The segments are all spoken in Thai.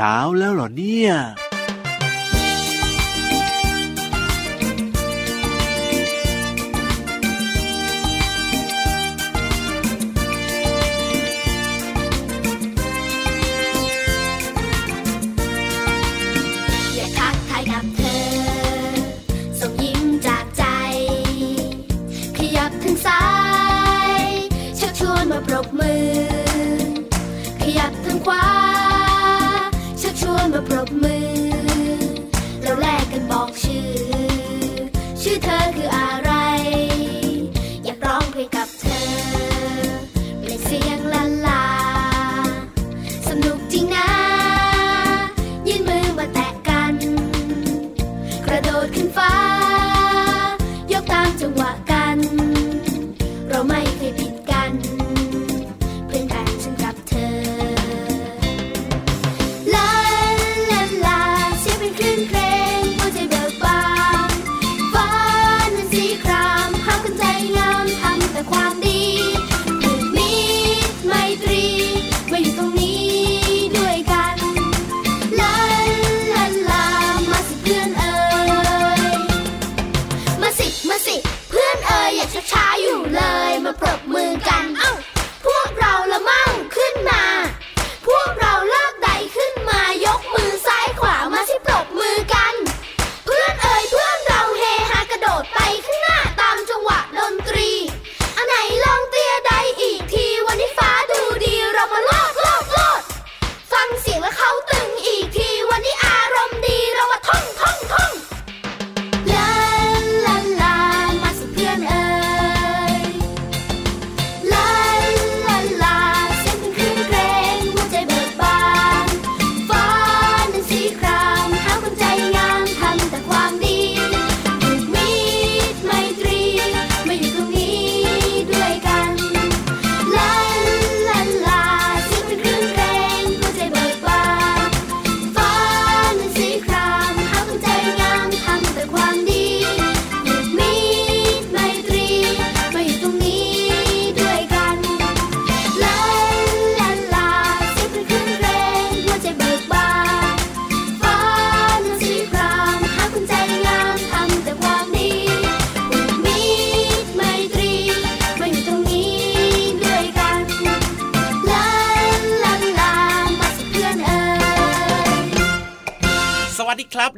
เช้าแล้วเหรอเนี่ย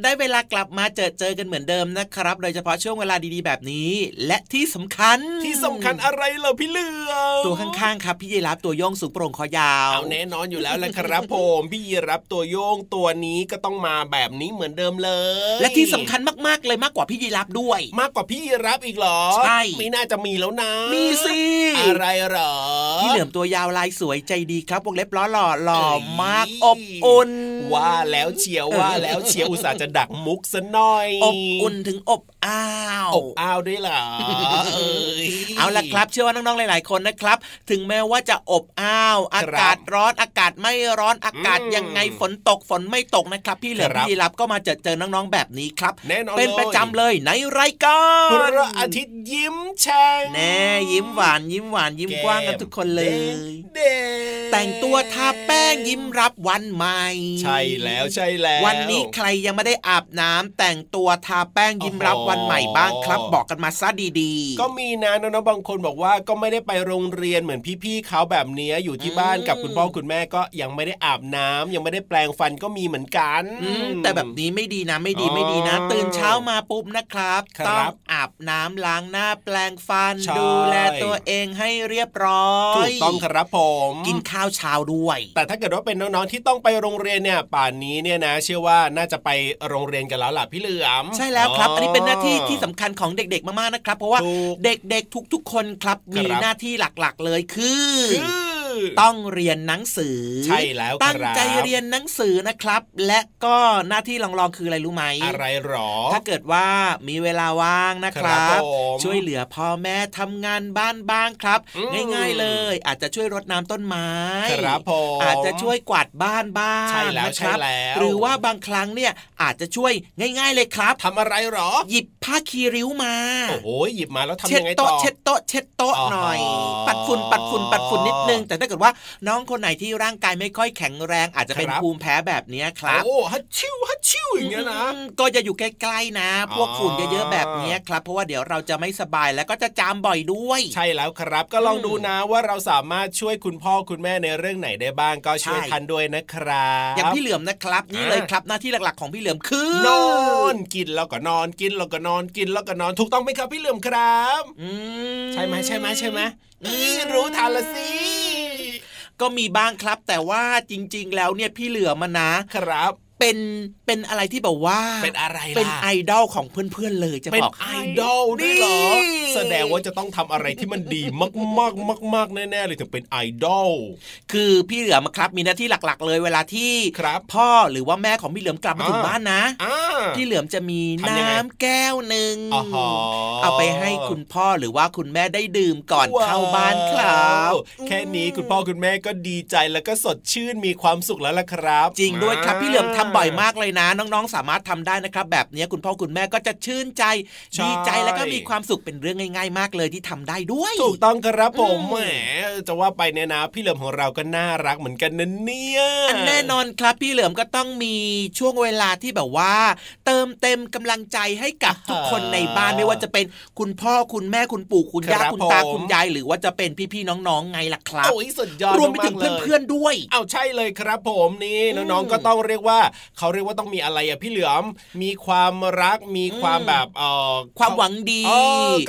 ได้เวลากลับมาเจอเจอกันเหมือนเดิมนะครับ โดยเฉพาะช่วงเวลาดีๆ แบบนี้ และที่สำคัญที่สำคัญอะไรเหรอพี่เลือตัวข้างๆครับพี่ยีรับตัวโยงสูงโปร่งคอยาวเอาแน่นอนอยู่แล้วแหละครับผมพี่ยีรับตัวโยงตัวนี้ก็ต้องมาแบบนี้เหมือนเดิมเลย และที่สำคัญมากๆเลยมากกว่าพี่ยีรับด้วย มากกว่าพี่ยีรับอีกเหรอใช่ไม่น่าจะมีแล้วนะมีสิอะไรหรอพี่เหลือมตัวยาวลายสวยใจดีครับวงเล็บล้อหล่อหล่อมากอบอุ่นว่าแล้วเชียวว่าแล้วเชียวอุตส่าห์จะดักมุกซะหน่อยอบอุ่นถึงอบอ้าวอบอ้าวด้วยเหรอเอาละครับ เชื่อว่าน้องๆหลาย ๆ คนนะครับ ถึงแม้ว่าจะอบอ้าว อากาศร้อนอากาศไม่ร้อนอากาศยังไงฝนตกฝนไม่ตกนะครับ พี่เหลือพี่รับก็มาเจอเจอน้องๆแบบนี้ครับแน่นอนเป็นประจำเลยในรายการพระอาทิตย์ยิ้มแฉ่งแน่ยิ้มหวานยิ้มหวานยิ้มกว้างกันทุกคนเลยแต่งตัวทาแป้งยิ้มรับวันใหม่ ใช่แล้วใช่แล้ว วันนี้ใครยังไม่ได้อาบน้ำแต่งตัวทาแป้งยิ้มรับวันใหม่บ้างครับ บอกกันมาซะดีๆ ก็มีนะน้องๆบางคนบอกว่าก็ไม่ได้ไปโรงเรียนเหมือนพี่ๆเขาแบบนี้อยู่ที่บ้านกับคุณพ่อคุณแม่ก็ยังไม่ได้อาบน้ำยังไม่ได้แปลงฟันก็มีเหมือนกันแต่แบบนี้ไม่ดีนะไม่ดีไม่ดีนะ ตื่นเช้ามาปุ๊บนะครับต้องอาบน้ำล้างหน้าแปลงฟัน ดูแลตัวเองให้เรียบร้อยถูกต้องครับผมกินข้าวเช้าด้วย แต่ถ้าเกิดว่าเป็นน้องๆที่ต้องไปโรงเรียนเนี่ยป่านนี้เนี่ยนะ เชื่อว่าน่าจะไปโรงเรียนกันแล้วล่ะพี่เหลือมใช่แล้วครับ อันนี้เป็นหน้าที่ที่สำคัญของเด็กๆมากๆนะครับ เพราะว่าเด็กๆทุกๆคนครับมีหน้าที่หลักๆเลยคือ ต้องเรียนหนังสือ ใช่แล้วตั้งใจเรียนหนังสือนะครับ และก็หน้าที่ลองๆคืออะไรรู้ไหมอะไรหรอ ถ้าเกิดว่ามีเวลาว่างนะครับ ช่วยเหลือพ่อแม่ทำงานบ้านบ้างครับ ง่าย ๆเลย อาจจะช่วยรดน้ำต้นไม้ครับผมอาจจะช่วยกวาดบ้านบ้างใช่แล้วใช่แล้วหรือว่าบางครั้งเนี่ยอาจจะช่วยง่าย ๆเลยครับทำอะไรหรอ หยิบผ้าคีริ้วมาโอ้โหหยิบมาแล้วทำยังไงต่อเช็ดโต๊ะเช็ดโต๊ะเช็ดโต๊ะหน่อย ปัดฝุ่นปัดฝุ่นปัดฝุ่นนิดนึงแต่ถ้าเกิดว่าน้องคนไหนที่ร่างกายไม่ค่อยแข็งแรงอาจจะเป็นภูมิแพ้แบบนี้ครับโอ้ฮัชิวฮัชิวอย่างเงี้ยนะก็จะอยู่ใกล้ๆนะ พวกฝุ่นเยอะๆแบบนี้ครับ เพราะว่าเดี๋ยวเราจะไม่สบายแล้วก็จะจามบ่อยด้วย ใช่แล้วครับ ก็ลองดูนะว่าเราสามารถช่วยคุณพ่อคุณแม่ในเรื่องไหนได้บ้างก็ช่วยทันด้วยนะครับอย่างพี่เหลือมนะครับนี่เลยครับหน้าที่หลักๆของพี่เหลือมคือนอนกินแล้วก็นอนกินแล้วก็นอนกินแล้วก็นอนถูกต้องไหมครับพี่เหลือมครับใช่ไหมใช่ไหมใช่ไหม นี่รู้ทันละสิก็มีบ้างครับแต่ว่าจริง ๆ แล้วเนี่ยพี่เหลือมานะครับ เป็นเป็นอะไรที่แบบว่า เป็นอะไรเป็นไอดอลของเพื่อนๆเลยจะบอกไอดอลด้วยเหรอแสดงว่าจะต้องทำอะไรที่มันดีมากๆมากๆแน่ๆเลยถึงเป็นไอดอลคือพี่เหลือมครับ มีหน้าที่หลักๆ เลยเวลาที่พ่อหรือว่าแม่ของพี่เหลือมกลับมาถึงบ้านนะพี่เหลือมจะมีน้ำแก้วหนึ่งเอาไปให้คุณพ่อหรือว่าคุณแม่ได้ดื่มก่อนเข้าบ้านครับแค่นี้คุณพ่อคุณแม่ก็ดีใจแล้วก็สดชื่นมีความสุขแล้วล่ะครับ จริงด้วยครับพี่เหลือมทำบ่อยมากเลยนะ น้องๆ สามารถทำได้นะครับ แบบนี้คุณพ่อคุณแม่ก็จะชื่นใจดีใจแล้วก็มีความสุขเป็นเรื่องง่าย ๆ มากเลยที่ทำได้ด้วย ถูกต้องครับผมแหมจะว่าไปเนี่ยนะ พี่เหลิมของเราก็น่ารักเหมือนกันนะเนี่ยแน่นอนครับพี่เหลิมก็ต้องมีช่วงเวลาที่แบบว่า เติมเต็มกำลังใจให้กับทุกคนในบ้านไม่ว่าจะเป็นคุณพ่อคุณแม่คุณปู่คุณย่าคุณตาคุณยายหรือว่าจะเป็นพี่ๆน้องๆไงล่ะครับโอ้ยสุดยอดรวมไปถึงเพื่อนๆด้วย เอาใช่เลยครับผมนี่น้องๆก็ต้องเรียกว่าเขาเรียกว่าต้องมีอะไรอะพี่เหลือมมีความรักมีความแบบเอ่อความหวังดี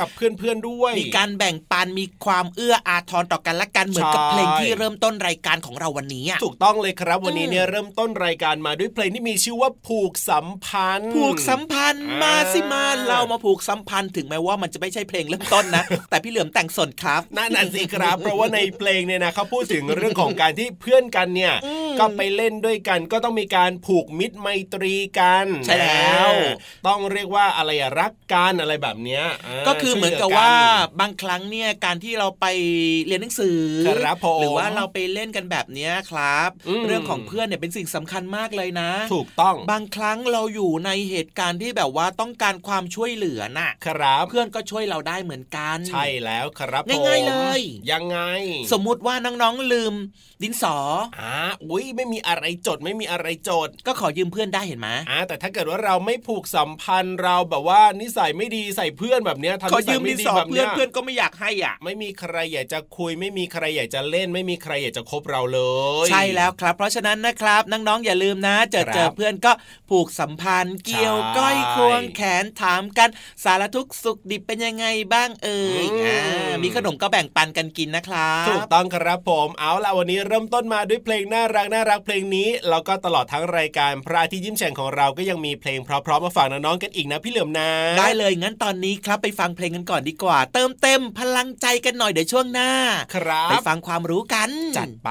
กับเพื่อนๆด้วย มีการแบ่งปันมีความเอื้ออาทรต่อกันและกันเหมือนกับเพลงที่เริ่มต้นรายการของเราวันนี้ถูกต้องเลยครับวันนี้เนี่ยเริ่มต้นรายการมาด้วยเพลงที่มีชื่อว่าผูกสัมพันธ์ ผูกสัมพันธ์มาสิมาเรามาผูกสัมพันธ์ถึงแม้ว่ามันจะไม่ใช่เพลงเริ่มต้นนะ แต่พี่เหลือมแต่งสนครับนั่นน่ะสิครับ เพราะว่าในเพลงเนี่ยนะเขาพูดถึงเรื่องของการที่เพื่อนกันเนี่ยก็ไปเล่นด้วยกันก็ต้องมีการผูกมิตรไมตรีกันใช่แล้ว ต้องเรียกว่าอะไรรักกันอะไรแบบเนี้ยก็คือเหมือนกับว่าบางครั้งเนี่ยการที่เราไปเรียนหนังสือหรือว่าเราไปเล่นกันแบบเนี้ยครับ เรื่องของเพื่อนเนี่ยเป็นสิ่งสำคัญมากเลยนะ ถูกต้องบางครั้งเราอยู่ในเหตุการณ์ที่แบบว่าต้องการความช่วยเหลือน่ะครับเพื่อนก็ช่วยเราได้เหมือนกัน ใช่แล้วครับง่ายๆเลย ยังไง สมมุติว่าน้องๆลืม ดินสออ่าอุ้ยไม่มีอะไรจดไม่มีอะไรจด ก็ขอยืมเพื่อนได้เห็นไหมอ่าแต่ถ้าเกิดว่าเราไม่ผูกสัมพันธ์เราแบบว่านิสัยไม่ดีใส่เพื่อนแบบเนี้ยทำนิสัยไม่ดีแบบเนี้ยเพื่อนก็ไม่อยากให้อะ ไม่มีใครอยากจะคุย ไม่มีใครอยากจะเล่น ไม่มีใครอยากจะคบเราเลย ใช่แล้วครับ เพราะฉะนั้นนะครับน้องๆอย่าลืมนะเจอเจอเพื่อนก็ผูกสัมพันธ์ เกี่ยวก้อยควงแขนถามกันสารทุกสุขดิบเป็นยังไงบ้างเอ่ยมีขนมก็แบ่งปันกันกินนะครับถูกต้องครับผมเอาละวันนี้เริ่มต้นมาด้วยเพลงน่ารักน่ารักเพลงนี้แล้วก็ตลอดทั้งรายการพระที่ยิ้มแฉ่งของเราก็ยังมีเพลงเพราะๆมาฝากน้องๆกันอีกนะพี่เหลือมนะได้เลยงั้นตอนนี้ครับไปฟังเพลงกันก่อนดีกว่า เติมเต็มพลังใจกันหน่อยเดี๋ยวช่วงหน้า ครับไปฟังความรู้กัน จัดไป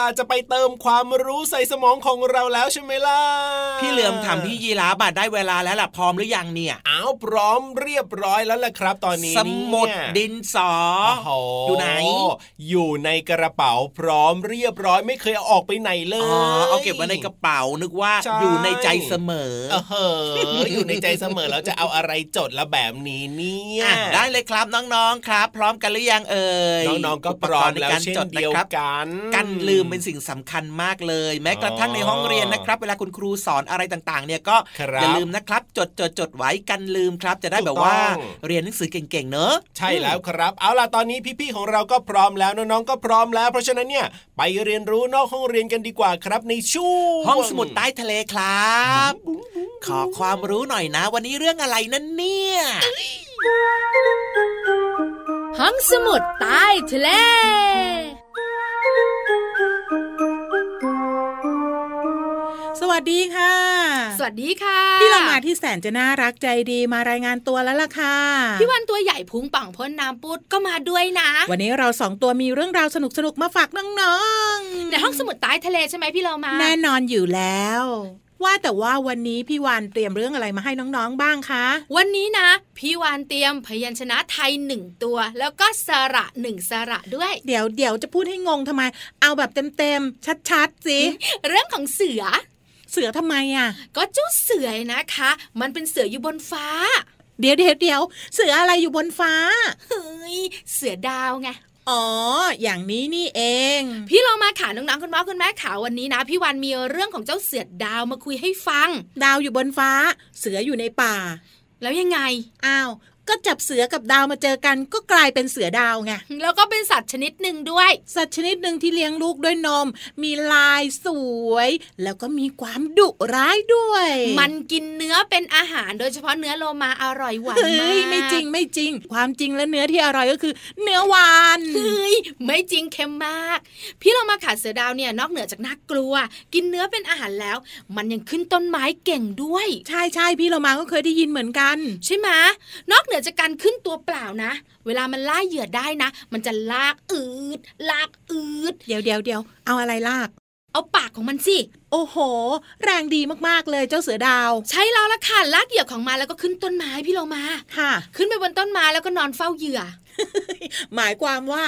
ลาจะไปเติมความรู้ใส่สมองของเราแล้วใช่ไหมล่ะ พี่เหลือมถามพี่ยีราบได้เวลาแล้วล่ะพร้อมหรือยังเนี่ย อ้าวพร้อมเรียบร้อยแล้วล่ะครับ ตอนนี้ สมุดดินสออยู่ไหน อยู่ในกระเป๋าพร้อมเรียบร้อยไม่เคยเอาออกไปไหนเลยอ๋อเอาเก็บไว้ในกระเป๋านึกว่าอยู่ในใจเสมอเออเฮ้ออยู่ในใจเสมอแล้วจะเอาอะไรจดละแบบนี้เนี่ยได้เลยครับน้องๆครับ พร้อมกันหรือยังเอ่ยน้องๆก็พร้อมแล้วเช่นเดียวกันกันลืมเป็นสิ่งสำคัญมากเลย แม้กระทั่งในห้องเรียนนะครับ เวลาคุณครูสอนอะไรต่างๆ เนี่ยก็อย่าลืมนะครับ จดจดจดไว้กันลืมครับ จะได้แบบว่าเรียนหนังสือเก่งๆเนอะใช่แล้วครับ เอาล่ะตอนนี้พี่ๆของเราก็พร้อมแล้วน้องๆก็พร้อมแล้ว เพราะฉะนั้นเนี่ยไปเรียนรู้นอกห้องเรียนกันดีกว่าครับในช่วงห้องสมุดใต้ทะเลครับ ขอความรู้หน่อยนะ วันนี้เรื่องอะไรนั่นเนี่ยห้องสมุดใต้ทะเล สวัสดีค่ะ สวัสดีค่ะ พี่เรามาที่แสนจะน่ารักใจดีมารายงานตัวแล้วล่ะค่ะ พี่วันตัวใหญ่พุงป่องพ้นน้ำปุดก็มาด้วยนะ วันนี้เราสองตัวมีเรื่องราวสนุกสนุกมาฝากน้องๆในห้องสมุดใต้ทะเลใช่ไหมพี่เรามา แน่นอนอยู่แล้วว่าแต่ว่าวันนี้พี่วานเตรียมเรื่องอะไรมาให้น้องๆบ้างคะ วันนี้นะ พี่วานเตรียมพยัญชนะไทยหนึ่งตัว แล้วก็สระหนึ่งสระด้วย เดี๋ยวเดี๋ยวจะพูดให้งงทำไม เอาแบบเต็มๆชัดๆสิเรื่องของเสือ เสือทำไมอะ ก็เจ้าเสือนะคะ มันเป็นเสืออยู่บนฟ้า เดี๋ยวเดี๋ยวเดี๋ยวเสืออะไรอยู่บนฟ้า เฮ้ย เสือดาวไงอ๋อ อย่างนี้นี่เอง พี่เรามาขาน้องๆคุณพ่อคุณแม่ขาวันนี้นะ พี่วันมีเรื่องของเจ้าเสือดาวมาคุยให้ฟัง ดาวอยู่บนฟ้า เสืออยู่ในป่า แล้วยังไง อ้าว ก็จับเสือกับดาวมาเจอกันก็กลายเป็นเสือดาวไงแล้วก็เป็นสัตว์ชนิดหนึ่งด้วย สัตว์ชนิดหนึ่งที่เลี้ยงลูกด้วยนม มีลายสวย แล้วก็มีความดุร้ายด้วย มันกินเนื้อเป็นอาหารโดยเฉพาะเนื้อโลมาอร่อยหวานมากไม่จริงไม่จริง ความจริงแล้วเนื้อที่อร่อยก็คือ เนื้อหวานเฮ้ยไม่จริงเค็มมาก พี่เรามาขาเสือดาวเนี่ยนอกเหนือจากน่ากลัว กินเนื้อเป็นอาหารแล้ว มันยังขึ้นต้นไม้เก่งด้วย ใช่ใช่พี่เรามาก็เคยได้ยินเหมือนกัน ใช่ไหมนอกเหนือจากการขึ้นตัวเปล่านะ เวลามันล่าเหยื่อได้นะ มันจะลากอืด ลากอืด เดี๋ยวเดี๋ยวเดี๋ยวเอาอะไรลาก เอาปากของมันสิโอ้โห แรงดีมากๆเลยเจ้าเสือดาว ใช่แล้วละค่ะลากเหยื่อของมันแล้วก็ขึ้นต้นไม้พี่เรามาค่ะ ขึ้นไปบนต้นไม้แล้วก็นอนเฝ้าเหยื่อ หมายความว่า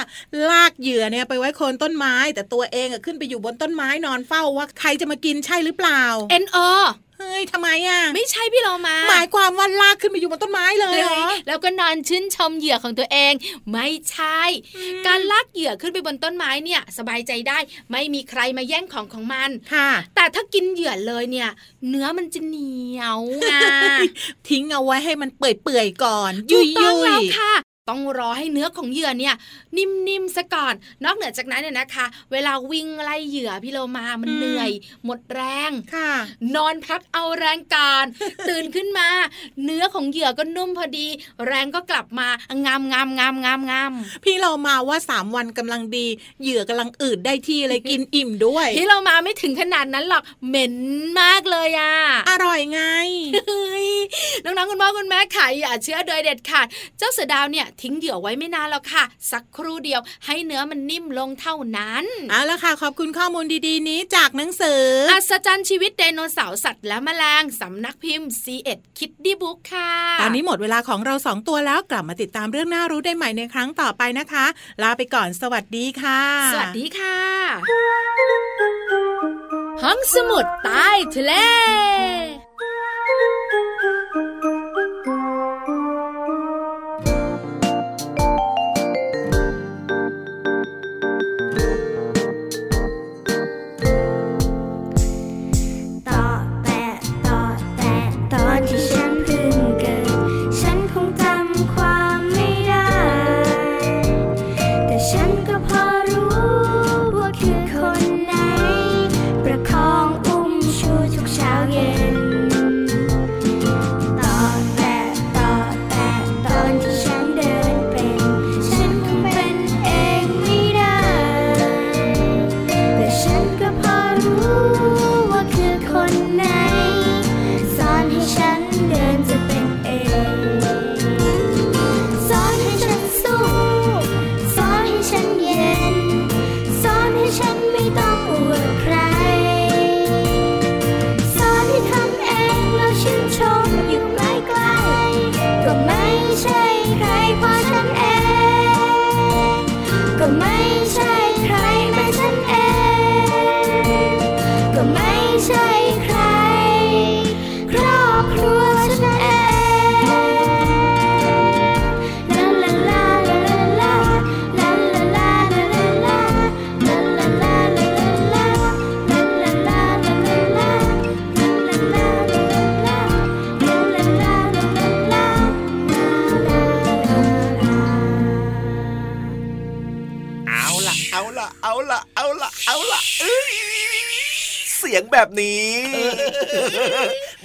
ลากเหยื่อเนี่ยไปไว้โคนต้นไม้ แต่ตัวเองอะขึ้นไปอยู่บนต้นไม้นอนเฝ้าว่าใครจะมากินใช่หรือเปล่า N O เฮ้ยทำไมอะ ไม่ใช่พี่เรามา หมายความว่าลากขึ้นไปอยู่บนต้นไม้เลยเหรอ แล้วก็นอนชื่นชมเหยื่อของตัวเอง ไม่ใช่ การลากเหยื่อขึ้นไปบนต้นไม้เนี่ย สบายใจได้ ไม่มีใครมาแย่งของของมัน ค่ะ แต่ถ้ากินเหยื่อเลยเนี่ย เนื้อมันจะเหนียวนะทิ้งเอาไว้ให้มันเปื่อยๆก่อน ยุ่ยๆแล้วค่ะ ต้องรอให้เนื้อของเหยื่อเนี่ย นิ่มๆซะก่อน นอกเหนือจากนั้นเนี่ยนะคะ เวลาวิ่งไล่เหยื่อพี่โลมามันเหนื่อย หมดแรงค่ะ นอนพักเอาแรงก่อนตื่นขึ้นมา เนื้อของเหยื่อก็นุ่มพอดี แรงก็กลับมางามงามงามงามงามพี่เรามาว่าสามวันกำลังดี เหยื่อกำลังอืดได้ที่เลยกินอิ่มด้วย พี่เรามาไม่ถึงขนาดนั้นหรอกเหม็นมากเลยอะอร่อยไงน้องๆคุณพ่อคุณแม่ขายอย่าเชื่อโดยเด็ดขาดเจ้าเสือดาวเนี่ยทิ้งเดี่ยวไว้ไม่นานแล้วค่ะ สักครู่เดียวให้เนื้อมันนิ่มลงเท่านั้นเอาละค่ะ ขอบคุณข้อมูลดีๆ นี้จากหนังสือ อัศจรรย์ชีวิตไดโนเสาร์สัตว์และแมลงสำนักพิมพ์ C ีเอ็ดคิดดีบุ๊กค่ะ ตอนนี้หมดเวลาของเราสองตัวแล้วกลับมาติดตามเรื่องน่ารู้ได้ใหม่ในครั้งต่อไปนะคะ ลาไปก่อนสวัสดีค่ะ สวัสดีค่ะ ห้องสมุดใต้ทะเล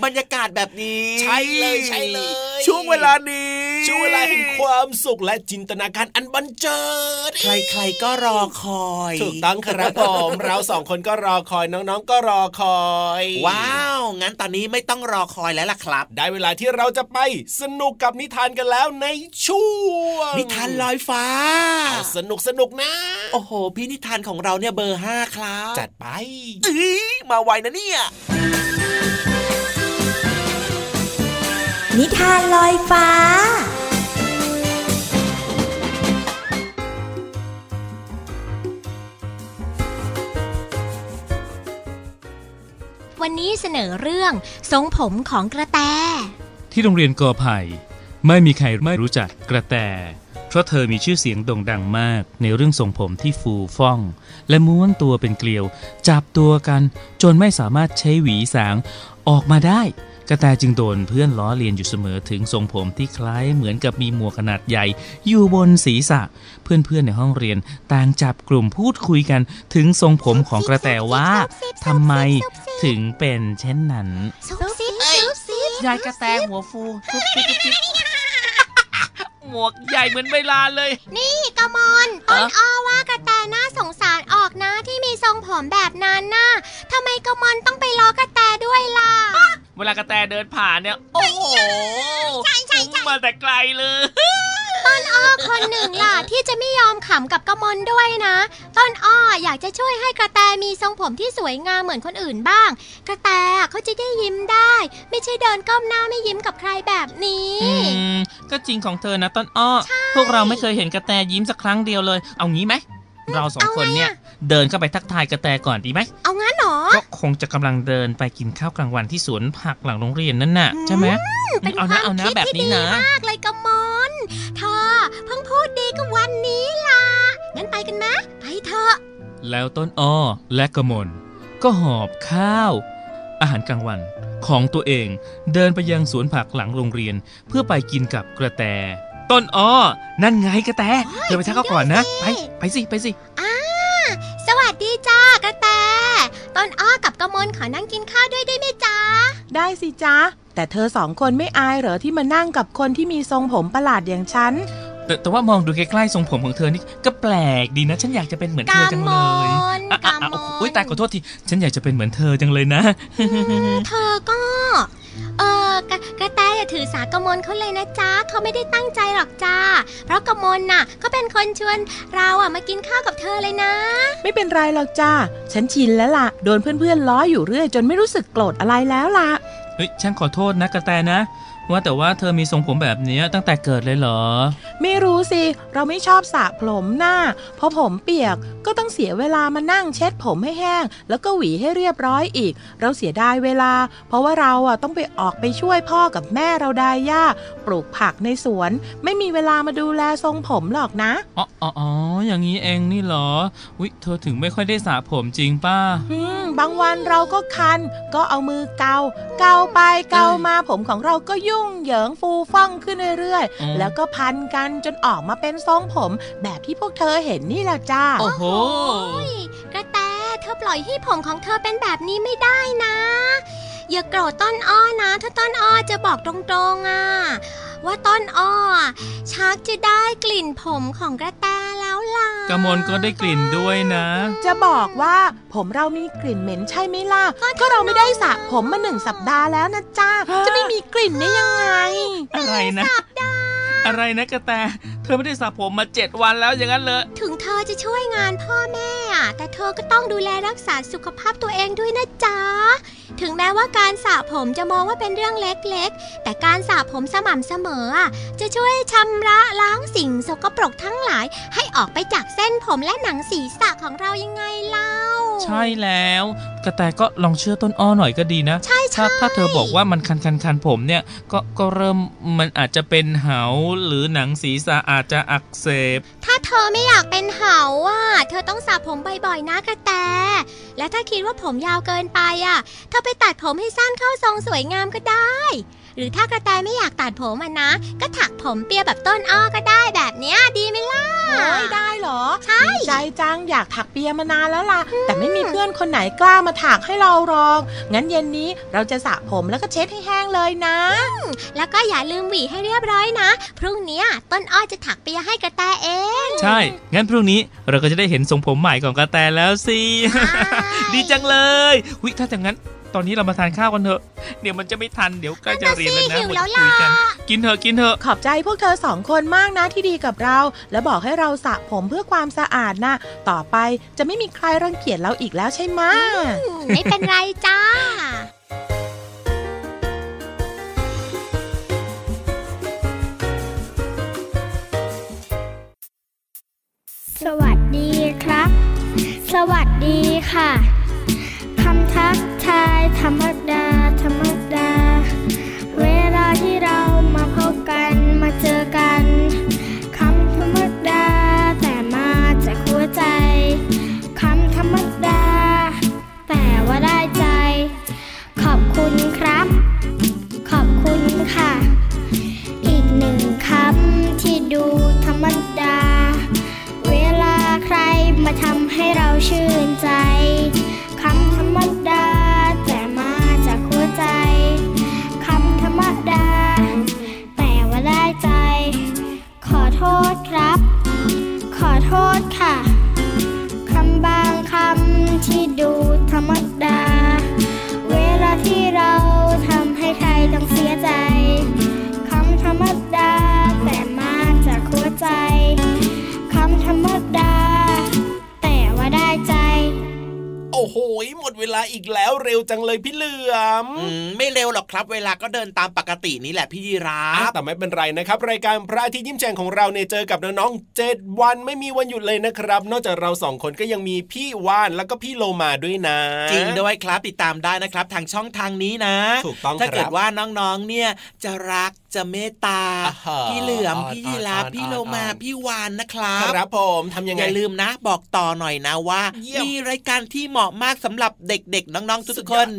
บรรยากาศแบบนี้ ใช่เลยใช่เลย ช่วงเวลานี้ช่วงเวลาแห่งความสุขและจินตนาการอันบันเจิดใครๆก็รอคอย ถูกต้องครับผมเราสองคนก็รอคอยน้องๆก็รอคอย ว้าว งั้นตอนนี้ไม่ต้องรอคอยแล้วล่ะครับ ได้เวลาที่เราจะไปสนุกกับนิทานกันแล้วในช่วงนิทานลอยฟ้าเอาสนุกสนุกนะ โอ้โห พี่นิทานของเราเนี่ยเบอร์ห้าครับ จัดไปเอ้ยมาไวนะเนี่ย นิทานลอยฟ้า วันนี้เสนอเรื่องทรงผมของกระแต ที่โรงเรียนกอไผ่ไม่มีใครไม่รู้จักกระแต เพราะเธอมีชื่อเสียงโด่งดังมากในเรื่องทรงผมที่ฟูฟ่อง และม้วนตัวเป็นเกลียว จับตัวกัน จนไม่สามารถใช้หวีสางออกมาได้ กระแตจึงโดนเพื่อนล้อเลียนอยู่เสมอถึงทรงผมที่คล้ายเหมือนกับมีหมวกขนาดใหญ่ อยู่บนศีรษะ เพื่อนๆในห้องเรียน ต่างจับกลุ่มพูดคุยกันถึงทรงผมของกระแตว่าทำไมถึงเป็นเช่นนั้นซุบซิบซุบซิบยายกระแตหัวฟูซุบซิบซุบซิบ หมวกใหญ่เหมือนใบลานเลย นี่กระมอนต้นอ้อว่ากระแตน่าสงสารออกนะที่มีทรงผมแบบนั้นน่ะทำไมกระมอนต้องไปล้อกระแตด้วยล่ะ เวลากระแตเดินผ่านเนี่ย โอ้โหใช่ใช่ใช่มาแต่ไกลเลยต้นอ้อคนหนึ่งล่ะที่จะไม่ยอมขำกับกระมอนด้วยนะ ต้นอ้ออยากจะช่วยให้กระแตมีทรงผมที่สวยงามเหมือนคนอื่นบ้าง กระแตเขาจะได้ยิ้มได้ ไม่ใช่เดินก้มหน้าไม่ยิ้มกับใครแบบนี้อืมก็จริงของเธอนะต้นอ้อ พวกเราไม่เคยเห็นกระแตยิ้มสักครั้งเดียวเลย เอางี้ไหมเราสองคนเนี่ย เดินเข้าไปทักทายกระแตก่อนดีไหมเอางั้นเหรอ ก็คงจะกำลังเดินไปกินข้าวกลางวันที่สวนผักหลังโรงเรียนนั่นน่ะใช่ไหมเป็นเอาคนะวามเอานะคิดแบบที่นี้ดีนะมากเลยกระมอนเธอเพิ่งพูดดีกับวันนี้ล่ะงั้นไปกันไหมไปเถอะแล้วต้นอ้อและกระมนก็หอบข้าว อาหารกลางวันของตัวเองเดินไปยังสวนผักหลังโรงเรียน เพื่อไปกินกับกระแต ต้นอ้อ นั่นไงกระแตเธอไปทักเขาก่อนนะ ไปไปสิไปสิอ่าสวัสดีจ้ากระแต ต้นอ้อกับกระมอนขอนั่งกินข้าวด้วยได้ไหมจ้าได้สิจ๊ะ แต่เธอสองคนไม่อายเหรอที่มานั่งกับคนที่มีทรงผมประหลาดอย่างฉัน แต่แต่ว่ามองดูใกล้ๆทรงผมของเธอนี่ก็แปลกดีนะ ฉันอยากจะเป็นเหมือนเธอจังเลยกามอนอะอะอะกามอน อุ้ยตายขอโทษที ฉันอยากจะเป็นเหมือนเธอจังเลยนะ เธอก็ เออกระกระแตอย่า ถือสากระมนเขาเลยนะจ๊ะเขาไม่ได้ตั้งใจหรอกจ้า เพราะกระมนน่ะก็เป็นคนชวนเราอะมากินข้าวกับเธอเลยนะ ไม่เป็นไรหรอกจ้า ฉันชินแล้วล่ะ โดนเพื่อนๆล้ออยู่เรื่อย จนไม่รู้สึกโกรธอะไรแล้วล่ะ เฮ้ย ฉันขอโทษนะกระแตนะ ว่าแต่ว่าเธอมีทรงผมแบบเนี้ยตั้งแต่เกิดเลยเหรอ ไม่รู้สิ เราไม่ชอบสระผมหน้าพอผมเปียกก็ต้องเสียเวลามานั่งเช็ดผมให้แห้ง แล้วก็หวีให้เรียบร้อยอีก เราเสียดายเวลา เพราะว่าเราอะต้องไปออกไปช่วยพ่อกับแม่เราดายหญ้าปลูกผักในสวน ไม่มีเวลามาดูแลทรงผมหรอกนะอ๋ออ๋ออ๋ออย่างนี้เองนี่เหรอวิเธอถึงไม่ค่อยได้สระผมจริงป้าอืมบางวันเราก็คัน ก็เอามือเกา เกาไปเกามาผมของเราก็ยุ่งเหยิงฟูฟ่องขึ้นเรื่อยอืมๆแล้วก็พันกันจนออกมาเป็นทรงผม แบบที่พวกเธอเห็นนี่แหละจ้า โอ้โหโอ้ยกระแตเธอปล่อยให้ผมของเธอเป็นแบบนี้ไม่ได้นะ อย่าโกรธต้นอ้อนะ ถ้าต้นอ้อจะบอกตรงๆอะว่าต้นอ้อชักจะได้กลิ่นผมของกระแตแล้วล่ะกระมวลก็ได้กลิ่นด้วยนะ จะบอกว่าผมเรามีกลิ่นเหม็นใช่ไหมล่ะก็เราไม่ได้สระผมมาหนึ่งสัปดาห์แล้วนะจ้าจะไม่มีกลิ่นได้ยังไงอะไรนะ อะไรนะกระแต เธอไม่ได้สระผมมาเจ็ดวันแล้วอย่างนั้นเลย ถึงเธอจะช่วยงานพ่อแม่อะแต่เธอก็ต้องดูแลรักษาสุขภาพตัวเองด้วยนะจ๊ะ ถึงแม้ว่าการสระผมจะมองว่าเป็นเรื่องเล็กๆ แต่การสระผมสม่ำเสมออะจะช่วยชำระล้างสิ่งสกปรกทั้งหลาย ให้ออกไปจากเส้นผมและหนังศีรษะของเรายังไงเล่า ใช่แล้ว กระแตก็ลองเชื่อต้นอ้อหน่อยก็ดีนะใช่ใช่ถ้าถ้าเธอบอกว่ามันคันคันคันผมเนี่ยก็ก็เริ่มมันอาจจะเป็นเหาหรือหนังศีรษะอาจจะอักเสบ ถ้าเธอไม่อยากเป็นเหาอะเธอต้องสระผมบ่อยๆนะกระแต และถ้าคิดว่าผมยาวเกินไปอะเธอไปตัดผมให้สั้นเข้าทรงสวยงามก็ได้ หรือถ้ากระต่ายไม่อยากตัดผมอะนะ ก็ถักผมเปียแบบต้นอ้อก็ได้แบบเนี้ยดีไหมล่ะเฮ้ยได้เหรอ ใช่ดีใจจังอยากถักเปียมานานแล้วล่ะ แต่ไม่มีเพื่อนคนไหนกล้ามาถักให้เราหรอก งั้นเย็นนี้เราจะสระผมแล้วก็เช็ดให้แห้งเลยนะ แล้วก็อย่าลืมหวีให้เรียบร้อยนะ พรุ่งเนี้ยต้นอ้อจะถักเปียให้กระแตเอง ใช่ งั้นพรุ่งนี้เราก็จะได้เห็นทรงผมใหม่ของกระแตแล้วสิ ดีจังเลยวิถ้าอย่างนั้น ตอนนี้เรามาทานข้าวกันเถอะ เดี๋ยวมันจะไม่ทัน เดี๋ยวใกล้จะเรียนแล้วนะหิวหมดแล้วคุยกันล่ะกินเถอะกินเถอะ ขอบใจพวกเธอสองคนมากนะที่ดีกับเรา และบอกให้เราสระผมเพื่อความสะอาดนะ ต่อไปจะไม่มีใครรังเกียจเราอีกแล้วใช่ไหมไม่เป็นไรจ้าสวัสดีครับ สวัสดีค่ะคำทักทาย ธรรมดา ธรรมดา เวลาที่เรามาพบกันมาเจอกันคำธรรมดา แต่มาจากหัวใจคำธรรมดา แต่ว่าได้ใจ ขอบคุณครับ ขอบคุณค่ะ อีกหนึ่งคำที่ดูธรรมดา เวลาใครมาทำให้เราชื่นใจ โอ้โหหมด เวลาอีกแล้วเร็วจังเลยพี่เหลือมอืมไม่เร็วหรอกครับ เวลาก็เดินตามปกตินี่แหละพี่ยีราอะฟแต่ไม่เป็นไรนะครับ รายการพระอาทิตย์ยิ้มแฉ่งของเราเนี่ยเจอกับน้องๆเจ็ดวันไม่มีวันหยุดเลยนะครับ นอกจากเราสองคนก็ยังมีพี่วานแล้วก็พี่โลมาด้วยนะ จริงด้วยครับติดตามได้นะครับ ทางช่องทางนี้นะถูกต้องถ้าเกิคดรับว่าน้องๆเนี่ยจะรักจะเมตตาอ่าฮะพี่เหลือมอ่อนพี่ยีราฟอ่อนพี่โลมาอ่อนพี่วานนะครับครับผมทำยังอไงย่าลืมนะ บอกต่อหน่อยนะว่าเยี่ยมมีรายการที่เหมาะมากสำหรับเด็กๆ น้องๆสุทุดกยคอดน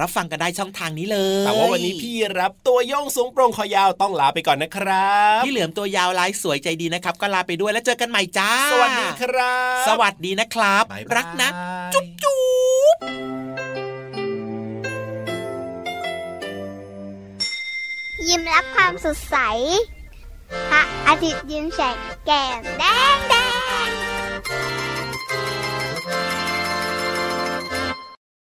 รับฟังกันได้ช่องทางนี้เลย แต่ว่าวันนี้พี่รับตัวโยงสูงโปร่งคอยาวต้องลาไปก่อนนะครับพี่เหลือมตัวยาวลายสวยใจดีนะครับ ก็ลาไปด้วยแล้วเจอกันใหม่จ้า สวัสดีครับ สวัสดีนะครับบ๊ายบายรักนะ จุ๊บจุ๊บยิ้มรับความสดใสพระอาทิตย์ยิ้มแฉกแก้มแดงแด